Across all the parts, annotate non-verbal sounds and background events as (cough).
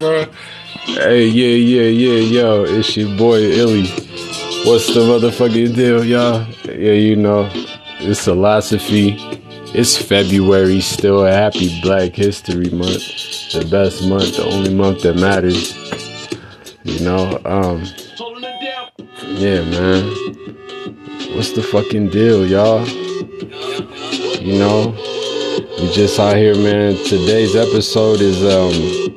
bro. Hey, yeah, yeah, yeah, yo, it's your boy Illy. What's the motherfucking deal, y'all? Yeah, you know, it's Illosophy. It's February, still a happy Black History Month. The best month, the only month that matters. You know, um, yeah, man. What's the fucking deal, y'all? You know, we just out here, man. Today's episode is, um,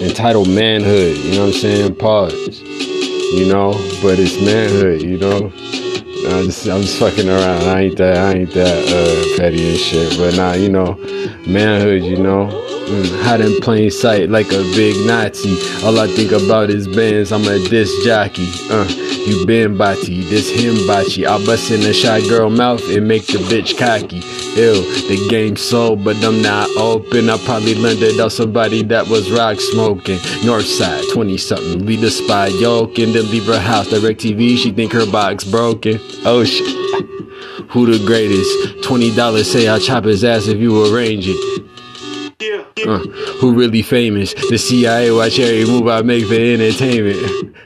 entitled manhood. You know what I'm saying? Pause. You know, but it's manhood. You know. I'm just, I'm just fucking around. I ain't that, I ain't that uh, petty and shit. But nah, you know, manhood. You know, mm, hide in plain sight like a big Nazi. All I think about is bands. I'm a disc jockey. Uh, you been bati, this him bachi. I bust in a shy girl mouth and make the bitch cocky. Ew, the game sold, but I'm not open. I probably learned it somebody that was rock smoking. Northside, 20 something, lead the spy yoke and then leave her house. Direct TV, she think her box broken. Oh shit. Who the greatest? $20 say I'll chop his ass if you arrange it. Uh, who really famous? The CIA watch every move I make for entertainment.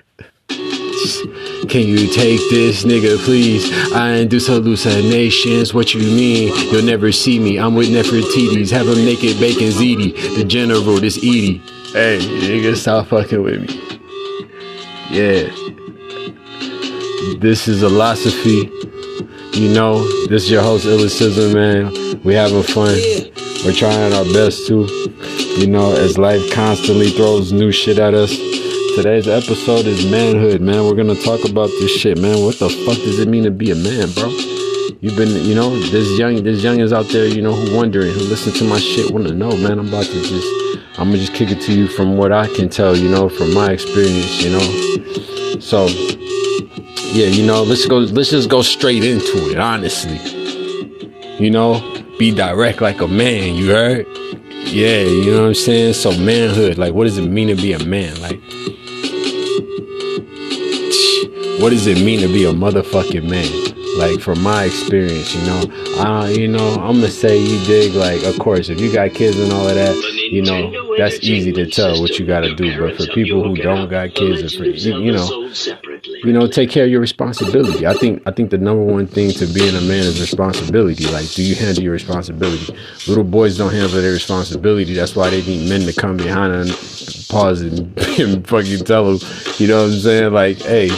Can you take this, nigga, please? I induce hallucinations. What you mean? You'll never see me. I'm with Nefertiti's. Have him naked bacon ziti. The general, this Edie. Hey, nigga, stop fucking with me. Yeah. This is Illosophy. You know, this is your host, Illicism, man. We having fun. We're trying our best to, you know, as life constantly throws new shit at us. Today's episode is manhood, man. We're gonna talk about this shit, man. What the fuck does it mean to be a man, bro? You've been, you know, this young, this young is out there, you know, who wondering, who listen to my shit, want to know, man. I'm about to just, I'm gonna just kick it to you from what I can tell, you know, from my experience, you know. So, yeah, you know, let's go, let's just go straight into it, honestly. You know, be direct like a man. You heard? Yeah, you know what I'm saying. So manhood, like, what does it mean to be a man? Like (tsk) what does it mean to be a motherfucking man? Like from my experience, you know, uh, you know, I'm gonna say you dig. Like, of course, if you got kids and all of that, you know, that's easy to tell what you gotta do. But for people who don't got kids, or for you, you know, you know, take care of your responsibility. I think I think the number one thing to being a man is responsibility. Like, do you handle your responsibility? Little boys don't handle their responsibility. That's why they need men to come behind and pause and, (laughs) and fucking tell them. You know what I'm saying? Like, hey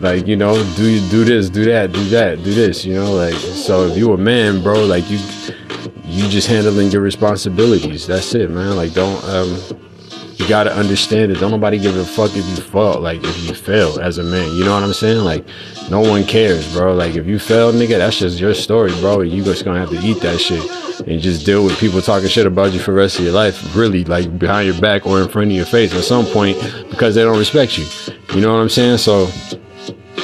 like you know do you do this do that do that do this you know like so if you a man bro like you you just handling your responsibilities. That's it man. Like don't um you gotta understand it. Don't nobody give a fuck if you fall like if you fail as a man. You know what i'm saying? Like no one cares bro. Like if you fail nigga that's just your story bro. You just gonna have to eat that shit and just deal with people talking shit about you for the rest of your life really like behind your back or in front of your face at some point because they don't respect you. You know what i'm saying? So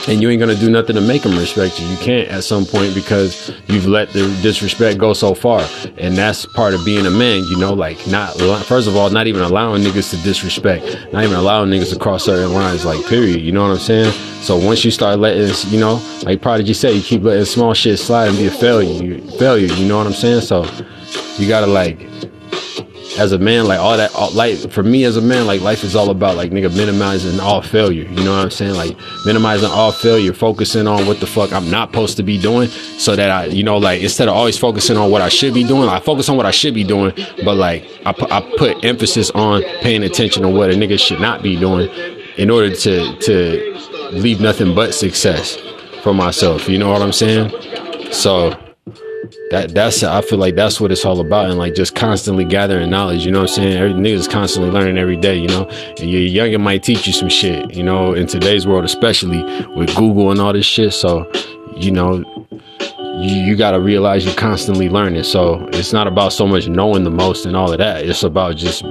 and you ain't gonna do nothing to make them respect you. You can't at some point because you've let the disrespect go so far, and that's part of being a man. You know, like not first of all, not even allowing niggas to disrespect, not even allowing niggas to cross certain lines. Like period. You know what I'm saying? So once you start letting, you know, like Prodigy said, you keep letting small shit slide and be a failure. You, failure. You know what I'm saying? So you gotta like as a man, like all that, all, like for me as a man, like life is all about like nigga minimizing all failure. You know what I'm saying? Like minimizing all failure, focusing on what the fuck I'm not supposed to be doing, so that I, you know, like instead of always focusing on what I should be doing, I focus on what I should be doing, but like I, pu- I put emphasis on paying attention to what a nigga should not be doing, in order to to leave nothing but success for myself. You know what I'm saying? So that that's I feel like that's what it's all about and like just constantly gathering knowledge, you know what I'm saying? Every nigga's constantly learning every day, you know. And your youngin might teach you some shit, you know, in today's world, especially with Google and all this shit. So, you know, you, you gotta realize you're constantly learning. So it's not about so much knowing the most and all of that. It's about just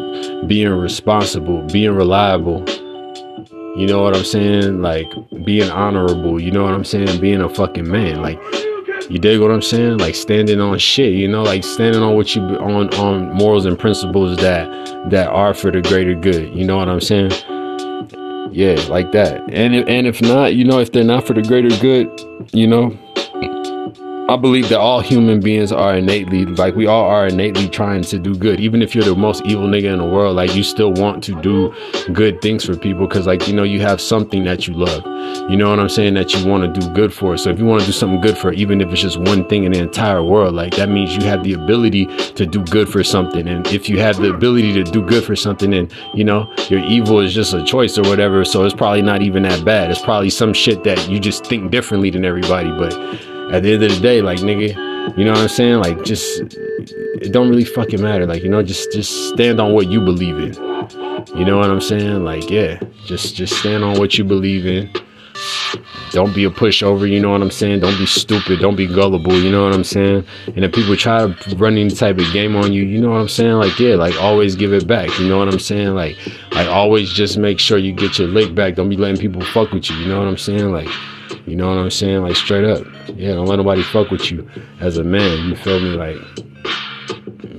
being responsible, being reliable. You know what I'm saying? Like being honorable, you know what I'm saying? Being a fucking man. Like you dig what I'm saying? Like standing on shit, you know, like standing on what you on on morals and principles that that are for the greater good. You know what I'm saying? Yeah, like that. And if, and if not, you know, if they're not for the greater good, you know, I believe that all human beings are innately, like we all are innately trying to do good. Even if you're the most evil nigga in the world, like you still want to do good things for people because, like, you know, you have something that you love. You know what I'm saying? That you want to do good for. So if you want to do something good for, even if it's just one thing in the entire world, like that means you have the ability to do good for something. And if you have the ability to do good for something, and you know, your evil is just a choice or whatever, so it's probably not even that bad. It's probably some shit that you just think differently than everybody, but at the end of the day, like nigga, you know what I'm saying? Like just it don't really fucking matter. Like, you know, just just stand on what you believe in. You know what I'm saying? Like, yeah, just just stand on what you believe in. Don't be a pushover, you know what I'm saying? Don't be stupid, don't be gullible, you know what I'm saying? And if people try to run any type of game on you, you know what I'm saying? Like, yeah, like always give it back, you know what I'm saying? Like, like always just make sure you get your lick back. Don't be letting people fuck with you, you know what I'm saying? Like, you know what I'm saying? Like straight up. Yeah, don't let nobody fuck with you as a man. You feel me? Like,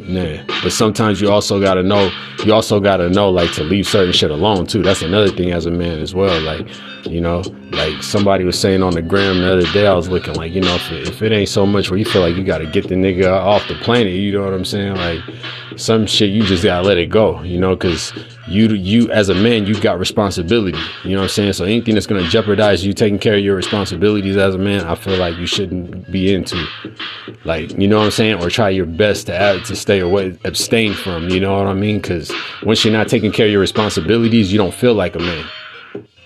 nah. But sometimes you also gotta know. You also gotta know like to leave certain shit alone too. That's another thing as a man as well. Like, you know, like somebody was saying on the gram the other day. I was looking like, you know, if it, if it ain't so much where you feel like you gotta get the nigga off the planet, you know what I'm saying? Like, some shit you just gotta let it go. You know, because you you as a man you've got responsibility. You know what i'm saying? So anything that's going to jeopardize you taking care of your responsibilities as a man i feel like you shouldn't be into. Like you know what i'm saying? Or try your best to add to stay away abstain from you know what i mean? Because once you're not taking care of your responsibilities you don't feel like a man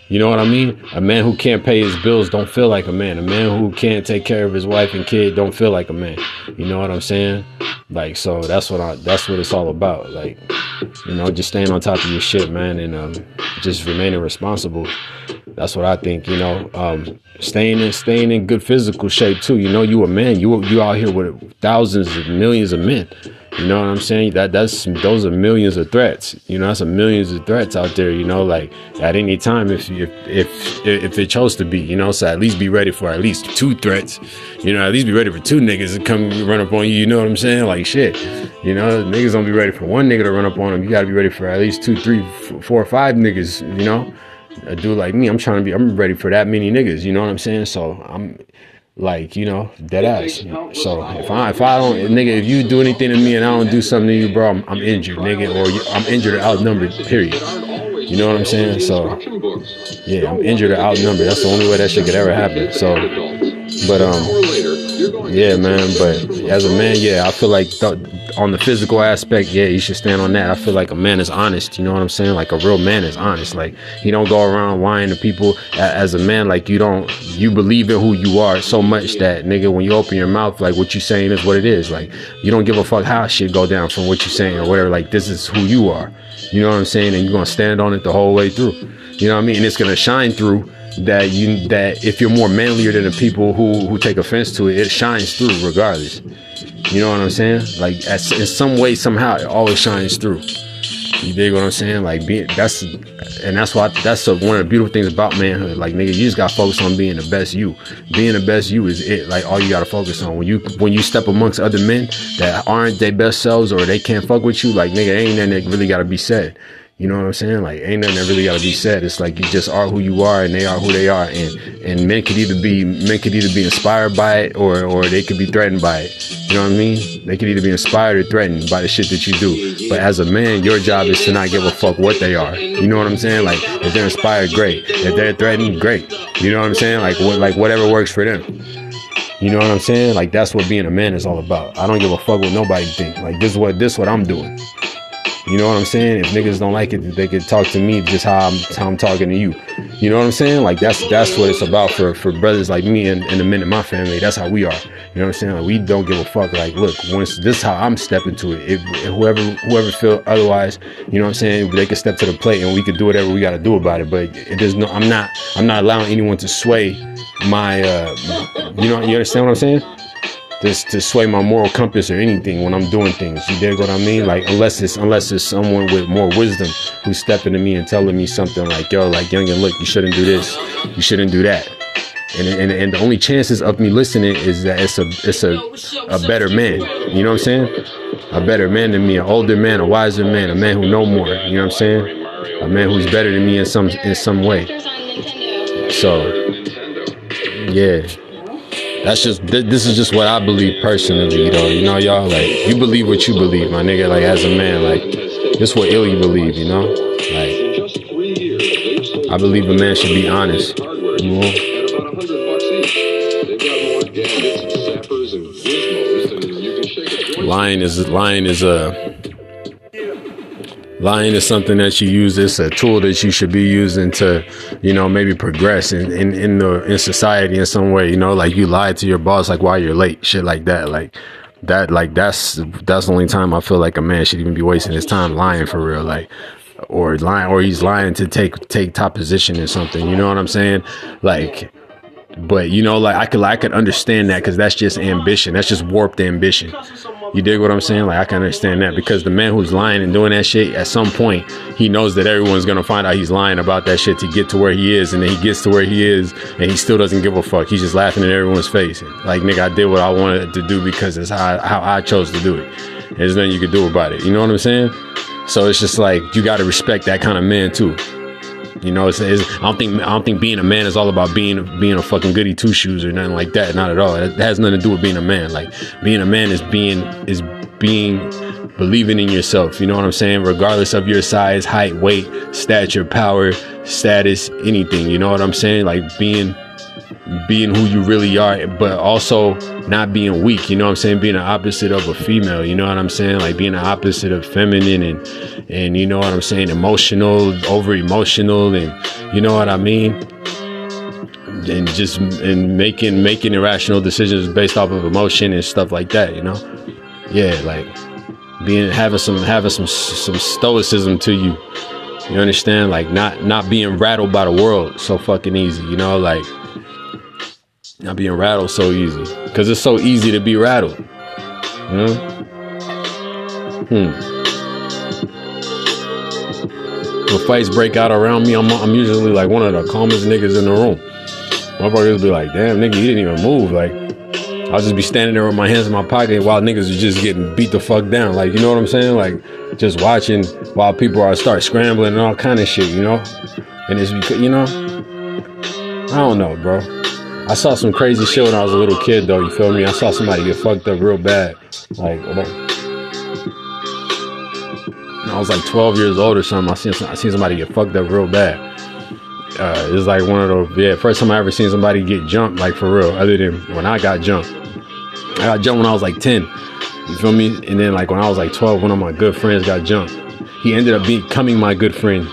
you know what I mean? A man who can't pay his bills don't feel like a man. A man who can't take care of his wife and kid don't feel like a man. You know what I'm saying? Like so that's what I that's what it's all about. Like, you know, just staying on top of your shit, man, and um, just remaining responsible. That's what I think, you know. Um, staying in staying in good physical shape too. You know, you a man. You you out here with thousands of millions of men. You know what I'm saying? That that's those are millions of threats. You know, that's a millions of threats out there. You know, like at any time, if if if if it chose to be, you know, so at least be ready for at least two threats. You know, at least be ready for two niggas to come run up on you. You know what I'm saying? Like shit. You know, niggas don't be ready for one nigga to run up on them. You gotta be ready for at least two, three, four, five niggas. You know, a dude like me, I'm trying to be. I'm ready for that many niggas. You know what I'm saying? So I'm like you know dead ass. so if i if i don't nigga if you do anything to me and i don't do something to you bro i'm, I'm injured nigga or i'm injured or outnumbered period. You know what i'm saying? So yeah i'm injured or outnumbered. That's the only way that shit could ever happen. So but um yeah, man. But as a man, yeah, I feel like th- on the physical aspect, yeah, you should stand on that. I feel like a man is honest. You know what I'm saying? Like a real man is honest. Like he don't go around lying to people. As a man, like you don't, you believe in who you are so much that nigga, when you open your mouth, like what you saying is what it is. Like you don't give a fuck how shit go down from what you saying or whatever. Like this is who you are. You know what I'm saying? And you're gonna stand on it the whole way through. You know what I mean? And it's gonna shine through that you that if you're more manlier than the people who who take offense to it, it shines through regardless. You know what I'm saying? Like in some way, somehow, it always shines through. You dig what I'm saying? Like being that's and that's why that's a, one of the beautiful things about manhood. Like nigga, you just gotta focus on being the best you. Being the best you is it. Like all you gotta focus on. When you when you step amongst other men that aren't their best selves or they can't fuck with you, like nigga, ain't nothing that really gotta be said. You know what I'm saying? Like, ain't nothing that really got to be said. It's like you just are who you are, and they are who they are. And and men could either be men could either be inspired by it, or or they could be threatened by it. You know what I mean? They could either be inspired or threatened by the shit that you do. But as a man, your job is to not give a fuck what they are. You know what I'm saying? Like, if they're inspired, great. If they're threatened, great. You know what I'm saying? Like, what like whatever works for them. You know what I'm saying? Like that's what being a man is all about. I don't give a fuck what nobody think. Like this is what this is what I'm doing. You know what I'm saying? If niggas don't like it, they can talk to me just how I'm how I'm talking to you. You know what I'm saying? Like that's that's what it's about for for brothers like me and, and the men in my family. That's how we are. You know what I'm saying? Like we don't give a fuck. Like look, once this is how I'm stepping to it. If, if whoever whoever feel otherwise, you know what I'm saying? They can step to the plate and we can do whatever we got to do about it. But it no. I'm not I'm not allowing anyone to sway my. uh You know you understand what I'm saying? This to sway my moral compass or anything when I'm doing things. You dig what I mean? Like unless it's unless it's someone with more wisdom who's stepping to me and telling me something like, yo, like young and look, you shouldn't do this, you shouldn't do that. And, and, and the only chances of me listening is that it's a it's a a better man. You know what I'm saying? A better man than me, an older man, a wiser man, a man who know more. You know what I'm saying? A man who's better than me in some in some way. So, yeah. That's just this is just what I believe personally, though. You know, y'all like you believe what you believe, my nigga. Like as a man, like this what Illy believe, you know. Like I believe a man should be honest. You know? Lying is lying is a lying is something that you use. It's a tool that you should be using to, you know, maybe progress in, in, in the in society in some way. You know, like you lied to your boss like why you're late, shit like that. Like that like that's that's the only time I feel like a man should even be wasting his time lying for real. Like or lying or he's lying to take take top position in something. You know what I'm saying? Like but you know, like I could I could understand that because that's just ambition. That's just warped ambition. You dig what I'm saying? Like I can understand that because the man who's lying and doing that shit, at some point, he knows that everyone's gonna find out he's lying about that shit to get to where he is, and then he gets to where he is, and he still doesn't give a fuck. He's just laughing in everyone's face. Like nigga, I did what I wanted to do because it's how how I chose to do it. There's nothing you can do about it. You know what I'm saying? So it's just like you got to respect that kind of man too. You know, it's, it's, I don't think I don't think being a man is all about being being a fucking goody two shoes or nothing like that. Not at all. It has nothing to do with being a man. Like being a man is being is being believing in yourself. You know what I'm saying? Regardless of your size, height, weight, stature, power, status, anything. You know what I'm saying? Like being being who you really are, but also not being weak. You know what I'm saying? Being the opposite of a female. You know what I'm saying? Like being the opposite of feminine and and you know what I'm saying? Emotional, over emotional, and you know what I mean? And just and making making irrational decisions based off of emotion and stuff like that. You know? Yeah, like being having some having some some stoicism to you. You understand? Like not not being rattled by the world so fucking easy. You know, like not being rattled so easy. Because it's so easy to be rattled. You know? Hmm. When fights break out around me, I'm, I'm usually like one of the calmest niggas in the room. Motherfuckers be like, damn, nigga, you didn't even move. Like, I'll just be standing there with my hands in my pocket while niggas are just getting beat the fuck down. Like, you know what I'm saying? Like, just watching while people are start scrambling and all kind of shit, you know? And it's because, you know, I don't know, bro. I saw some crazy shit when I was a little kid, though. You feel me? I saw somebody get fucked up real bad. Like, I was like 12 years old or something. I seen I seen somebody get fucked up real bad. Uh, it's like one of those. Yeah, first time I ever seen somebody get jumped, like for real. Other than when I got jumped. I got jumped when I was like 10. You feel me? And then like when I was like 12, one of my good friends got jumped. He ended up becoming my good friend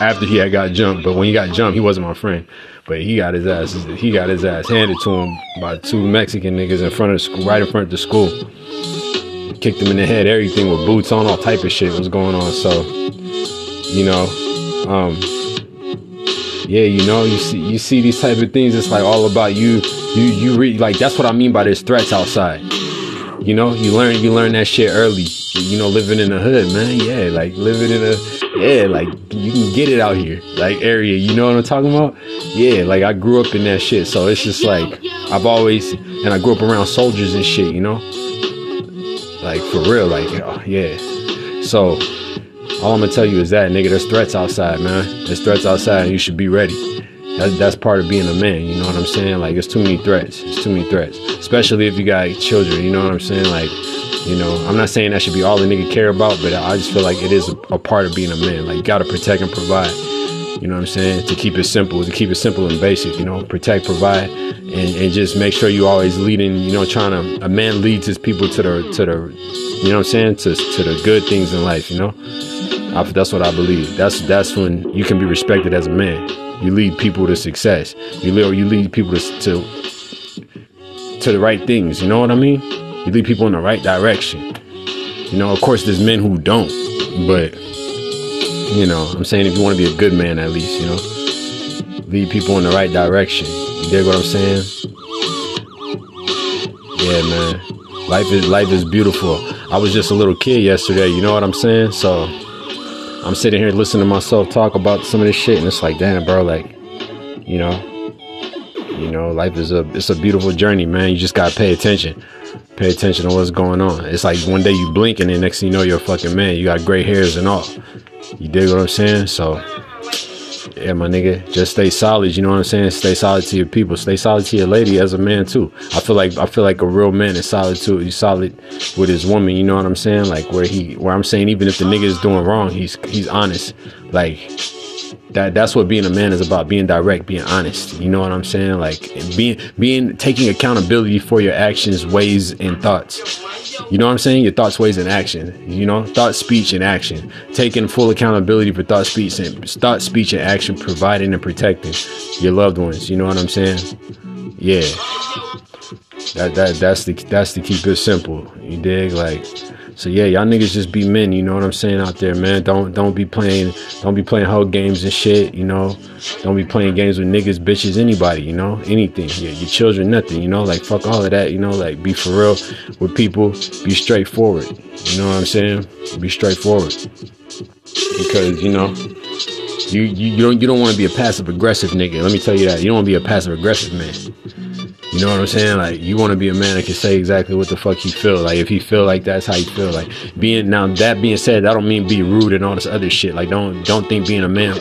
after he had got jumped. But when he got jumped, he wasn't my friend. But he got his ass he got his ass handed to him by two Mexican niggas in front of school, right in front of the school. Kicked him in the head, everything with boots on, all type of shit was going on. So, you know, um, yeah, you know, you see you see these type of things. It's like all about you. You you read like that's what I mean by there's threats outside. You know, you learn you learn that shit early. You know, living in the hood, man. Yeah, like living in a yeah, like you can get it out here, like area. You know what I'm talking about? Yeah, like I grew up in that shit, so it's just like I've always and I grew up around soldiers and shit. You know, like for real, like oh, yeah. So all I'm gonna tell you is that, nigga, there's threats outside, man. There's threats outside, and you should be ready. That's that's part of being a man. You know what I'm saying? Like, it's too many threats. It's too many threats, especially if you got children. You know what I'm saying? Like you know, I'm not saying that should be all the nigga care about, but I just feel like it is a, a part of being a man. Like you gotta protect and provide. You know what I'm saying? To keep it simple, to keep it simple and basic, you know, protect, provide, and, and just make sure you always leading, you know, trying to a man leads his people to the to the you know what I'm saying, to to the good things in life, you know? I, that's what I believe. That's that's when you can be respected as a man. You lead people to success. You lead you lead people to to, to the right things, you know what I mean? You lead people in the right direction. You know, of course, there's men who don't, but you know, I'm saying if you want to be a good man, at least, you know, lead people in the right direction. You dig what I'm saying? Yeah, man. Life is life is beautiful. I was just a little kid yesterday. You know what I'm saying? So I'm sitting here listening to myself talk about some of this shit, and it's like, damn, bro, like, you know, you know, life is a it's a beautiful journey, man. You just gotta pay attention. Pay attention to what's going on. It's like one day you blink and then next thing you know you're a fucking man. You got gray hairs and all. You dig what I'm saying? So Yeah, my nigga, just stay solid. You know what I'm saying? Stay solid to your people. Stay solid to your lady as a man too. I feel like I feel like a real man is solid too. He's solid with his woman. You know what I'm saying? Like where he, where I'm saying even if the nigga is doing wrong, he's he's honest. Like that that's what being a man is about being direct being honest. You know what i'm saying? Like being being taking accountability for your actions ways and thoughts. You know what i'm saying? Your thoughts ways and action. You know thought speech and action. Taking full accountability for thought speech and thought speech and action providing and protecting your loved ones. You know what i'm saying? Yeah. That that that's the that's to keep it simple. You dig? Like so yeah, y'all niggas just be men, you know what I'm saying out there, man. Don't don't be playing don't be playing hoe games and shit, you know. Don't be playing games with niggas, bitches, anybody, you know, anything. Yeah, your children, nothing, you know, like fuck all of that, you know, like be for real with people, be straightforward. You know what I'm saying? Be straightforward. Because, you know, you you, you don't you don't want to be a passive aggressive nigga. Let me tell you that. You don't want to be a passive aggressive man. You know what I'm saying? Like you want to be a man that can say exactly what the fuck he feel. Like if he feel like that's how you feel. Like being now that being said, that don't mean be rude and all this other shit. Like don't don't think being a man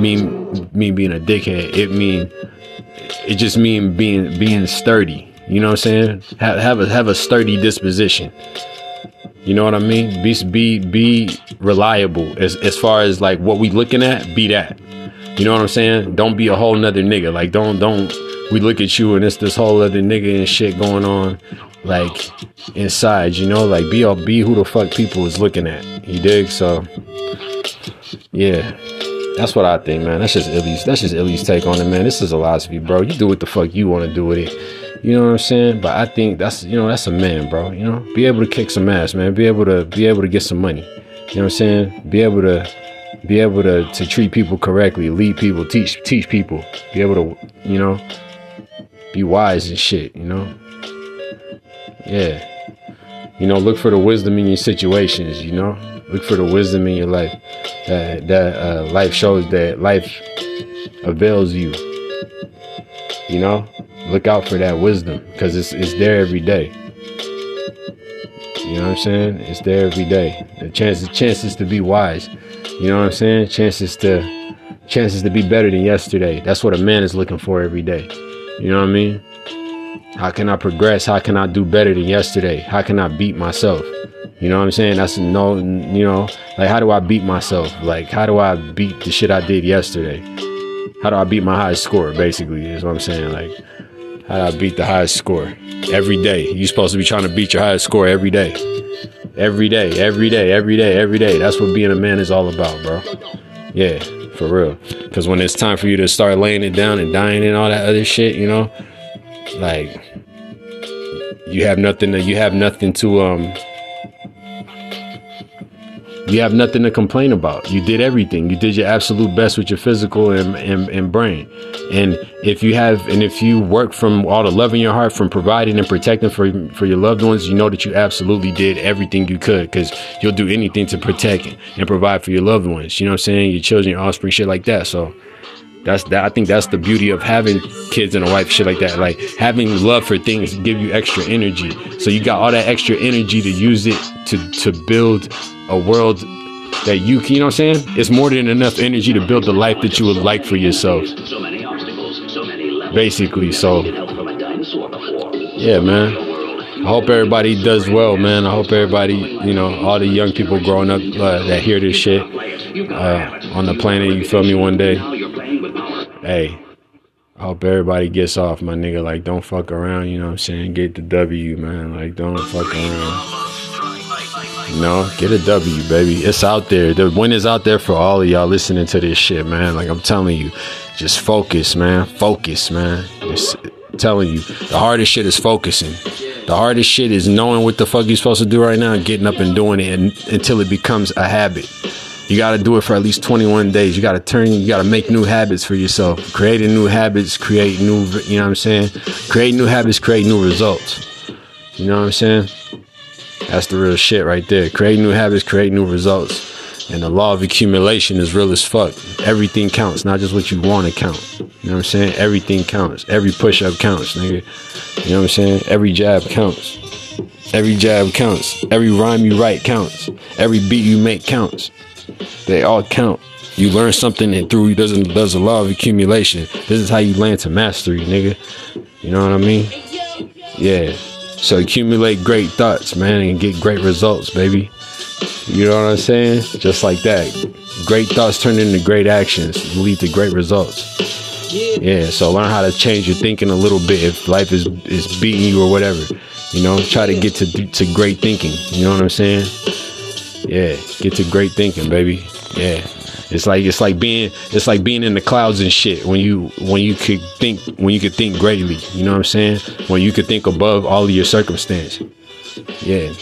mean mean being a dickhead. It mean it just mean being being sturdy. You know what I'm saying? Have have a have a sturdy disposition. You know what I mean? Be be be reliable as as far as like what we looking at. Be that. You know what I'm saying? Don't be a whole nother nigga. Like don't don't we look at you and it's this whole other nigga and shit going on like inside, you know, like be be who the fuck people is looking at. You dig? So yeah. That's what I think, man. That's just Illy's that's just Illy's take on it, man. This is a Illosophy, bro. You do what the fuck you want to do with it. You know what I'm saying? But I think that's you know, that's a man, bro. You know, be able to kick some ass, man. Be able to be able to get some money. You know what I'm saying? Be able to be able to, to treat people correctly, lead people, teach teach people, be able to, you know, be wise and shit, you know? Yeah. You know, look for the wisdom in your situations, you know? Look for the wisdom in your life. That that uh, life shows that life avails you. You know? Look out for that wisdom because it's it's there every day. You know what I'm saying? It's there every day. The chances chances to be wise. You know what I'm saying? Chances to chances to be better than yesterday. That's what a man is looking for every day. You know what I mean? How can I progress? How can I do better than yesterday? How can I beat myself? You know what I'm saying? That's no, you know, like how do I beat myself? Like how do I beat the shit I did yesterday? How do I beat my highest score? Basically, is what I'm saying. Like how do I beat the highest score every day? You're supposed to be trying to beat your highest score every day, every day, every day, every day, every day. That's what being a man is all about, bro. Yeah for real. Because when it's time for you to start laying it down and dying and all that other shit, you know, like you have nothing to, you have nothing to um you have nothing to complain about. You did everything. You did your absolute best with your physical and, and, and, brain. And if you have, and if you work from all the love in your heart, from providing and protecting for, for your loved ones, you know that you absolutely did everything you could because you'll do anything to protect and provide for your loved ones. You know what I'm saying? Your children, your offspring, shit like that. So that's that. I think that's the beauty of having kids and a wife, shit like that. Like having love for things give you extra energy. So you got all that extra energy to use it to, to build a world that you, you know what I'm saying? It's more than enough energy to build the life that you would like for yourself. Basically, so yeah, man. I hope everybody does well, man. I hope everybody, you know, all the young people growing up uh, that hear this shit uh, on the planet, you feel me, one day. Hey, I hope everybody gets off, my nigga. Like, don't fuck around, you know what I'm saying? Get the W, man. Like, don't fuck around. No, get a W, baby. It's out there. The win is out there for all of y'all listening to this shit, man. Like I'm telling you, just focus, man. Focus, man. Just telling you, the hardest shit is focusing. The hardest shit is knowing what the fuck you're supposed to do right now and getting up and doing it and, until it becomes a habit. You got to do it for at least 21 days. You got to turn, you got to make new habits for yourself. Creating new habits, create new, you know what I'm saying? Create new habits, create new results. You know what I'm saying? That's the real shit right there. Create new habits, create new results. And the law of accumulation is real as fuck. Everything counts, not just what you want to count. You know what I'm saying? Everything counts. Every push up counts, nigga. You know what I'm saying? Every jab counts. Every jab counts. Every rhyme you write counts. Every beat you make counts. They all count. You learn something and through doesn't does a law of accumulation. This is how you land to mastery, nigga. You know what I mean? Yeah. So accumulate great thoughts, man, and get great results, baby. You know what I'm saying? Just like that. Great thoughts turn into great actions, lead to great results. Yeah, so learn how to change your thinking a little bit if life is is beating you or whatever. You know, try to get to to great thinking. You know what I'm saying? Yeah, get to great thinking, baby. Yeah. It's like it's like being it's like being in the clouds and shit when you when you could think when you could think greatly. You know what I'm saying? When you could think above all of your circumstance. Yeah.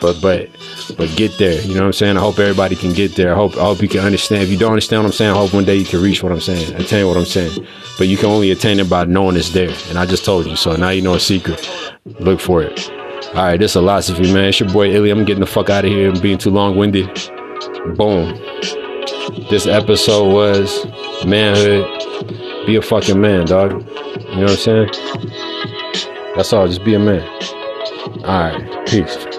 But but but get there. You know what I'm saying? I hope everybody can get there. I hope I hope you can understand. If you don't understand what I'm saying, I hope one day you can reach what I'm saying, attain what I'm saying. But you can only attain it by knowing it's there. And I just told you. So now you know a secret. Look for it. All right, this is a Illosophy, man. It's your boy Illy. I'm getting the fuck out of here and being too long winded. Boom. This episode was manhood. Be a fucking man, dog. You know what I'm saying? That's all. Just be a man. All right. Peace.